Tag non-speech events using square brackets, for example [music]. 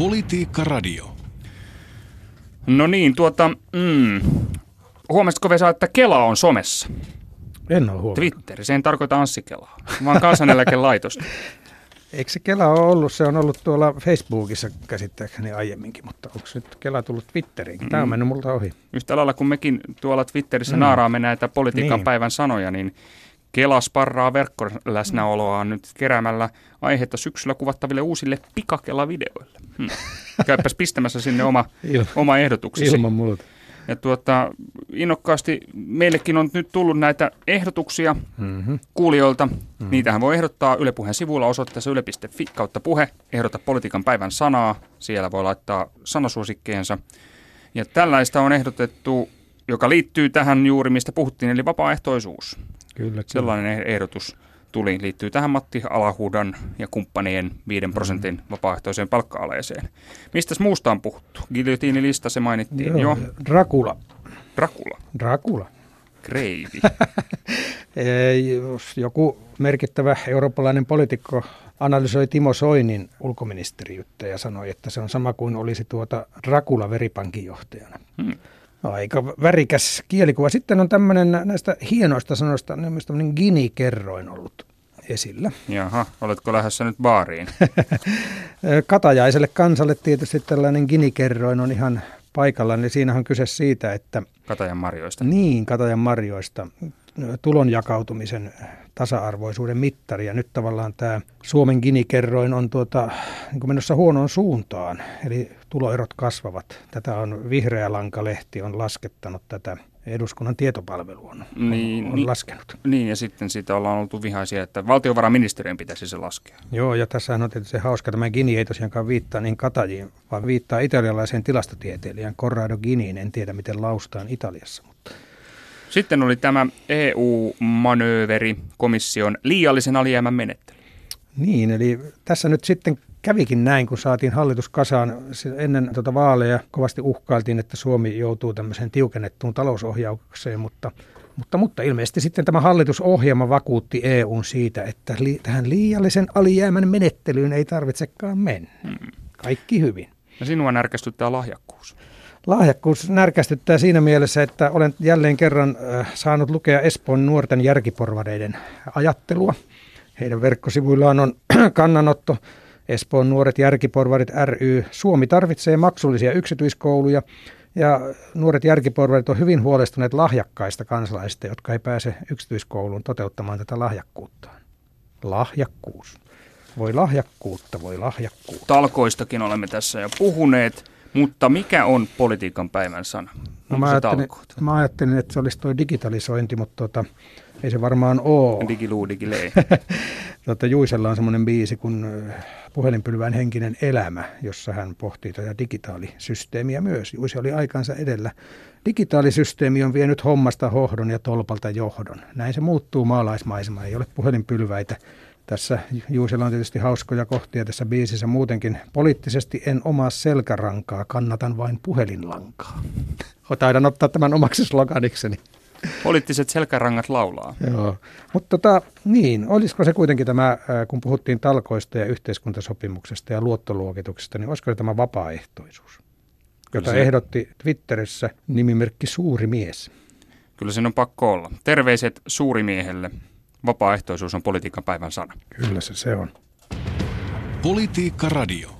Politiikka Radio. No niin, tuota, mm, huomasitko Vesa, että Kela on somessa? En ole huomannut. Twitter, se ei tarkoita Anssi Kelaa, vaan kansaneläkelaitosta. [laughs] Eikö se Kela ole ollut? Se on ollut tuolla Facebookissa käsittääkseni aiemminkin, mutta onko nyt Kela tullut Twitteriinkin? Tämä on Mm. mennyt multa ohi. Yhtä lailla kun mekin tuolla Twitterissä Mm. naaraamme näitä politiikan Niin. päivän sanoja, niin Kela sparraa verkkoläsnäoloaan nyt keräämällä aihetta syksyllä kuvattaville uusille pikakela-videoille. Hmm. Käypäs pistämässä sinne oma, Il- oma ehdotuksesi. ilman muuta. Ja tuota, innokkaasti meillekin on nyt tullut näitä ehdotuksia Mm-hmm. kuulijoilta. Mm. Niitähän voi ehdottaa Yle Puheen sivuilla osoitteessa yle.fi kautta puhe. Ehdota politiikan päivän sanaa. Siellä voi laittaa sanasuosikkeensa. Ja tällaista on ehdotettu, joka liittyy tähän juuri, mistä puhuttiin, eli vapaaehtoisuus. Kyllä. Sellainen eh- ehdotus tuli, liittyy tähän Matti Alahudan ja kumppanien 5 prosentin vapaaehtoiseen palkka-aleeseen. Mistäs muusta on puhuttu? Guillotiinilista se mainittiin Joo, jo. Dracula. Dracula, Dracula. kreivi. [laughs] Joku merkittävä eurooppalainen poliitikko analysoi Timo Soinin ulkoministeriyttä ja sanoi, että se on sama kuin olisi tuota Dracula veripankin johtajana. Hmm. Aika värikäs kielikuva. Sitten on tämmöinen näistä hienoista sanoista, niin myös tämmöinen Gini-kerroin ollut esillä. Jaha, oletko lähdössä nyt baariin? [laughs] Katajaiselle kansalle tietysti tällainen Gini-kerroin on ihan paikallaan. Eli siinä on kyse siitä, että Katajan marjoista. niin Katajan marjoista tulon jakautumisen tasa-arvoisuuden mittari. Ja nyt tavallaan tämä Suomen Gini-kerroin on tuota, niin menossa huonoon suuntaan, eli tuloerot kasvavat. Tätä on Vihreä Lankalehti on laskettanut tätä. Eduskunnan tietopalvelu on, on, Niin, on niin. laskenut. Niin, ja sitten siitä ollaan oltu vihaisia, että valtiovarainministeriön pitäisi se laskea. Joo, ja tässä on tietysti se hauska, tämä Gini ei tosiaankaan viittaa niin Katajiin, vaan viittaa italialaiseen tilastotieteilijän Corrado Giniin. En tiedä, miten laustaan Italiassa, mutta Sitten oli tämä EU-manööveri, komission liiallisen alijäämän menettely. Niin, eli tässä nyt sitten kävikin näin, kun saatiin hallitus kasaan ennen tuota vaaleja. Kovasti uhkailtiin, että Suomi joutuu tämmöiseen tiukennettuun talousohjaukseen, mutta, mutta, mutta ilmeisesti sitten tämä hallitusohjelma vakuutti EUn siitä, että li, tähän liiallisen alijäämän menettelyyn ei tarvitsekaan mennä. Kaikki hyvin. Ja sinua närkästyttää lahjakkuus. Lahjakkuus närkästyttää siinä mielessä, että olen jälleen kerran äh, saanut lukea Espoon nuorten järkiporvareiden ajattelua. Heidän verkkosivuillaan on [clears throat] kannanotto Espoon nuoret järkiporvarit ry. Suomi tarvitsee maksullisia yksityiskouluja ja nuoret järkiporvarit on hyvin huolestuneet lahjakkaista kansalaisista, jotka ei pääse yksityiskouluun toteuttamaan tätä lahjakkuuttaan. Lahjakkuus. Voi lahjakkuutta, voi lahjakkuutta. Talkoistakin olemme tässä jo puhuneet, mutta mikä on politiikan päivän sana? No, mä, ajattelin, mä ajattelin, että se olisi tuo digitalisointi, mutta tota, ei se varmaan ole. Digiluu, digilei. [laughs] Tota, Juisella on semmoinen biisi kuin ö, Puhelinpylvään henkinen elämä, jossa hän pohtii tätä digitaalisysteemiä myös. Juise oli aikansa edellä. Digitaalisysteemi on vienyt hommasta hohdon ja tolpalta johdon. Näin se muuttuu maalaismaisema. Ei ole puhelinpylväitä. Tässä Juisella on tietysti hauskoja kohtia tässä biisissä muutenkin. Poliittisesti en omaa selkärankaa, kannatan vain puhelinlankaa. Taidan ottaa tämän omaksi sloganikseni. Poliittiset selkärangat laulaa. Joo, mutta tota, niin, olisiko se kuitenkin tämä, ää, kun puhuttiin talkoista ja yhteiskuntasopimuksesta ja luottoluokituksesta, niin olisiko se tämä vapaaehtoisuus, jota se- ehdotti Twitterissä nimimerkki Suuri Mies. Kyllä sen on pakko olla. Terveiset suurimiehelle. Vapaaehtoisuus on politiikan päivän sana. Kyllä se se on. Politiikka Radio.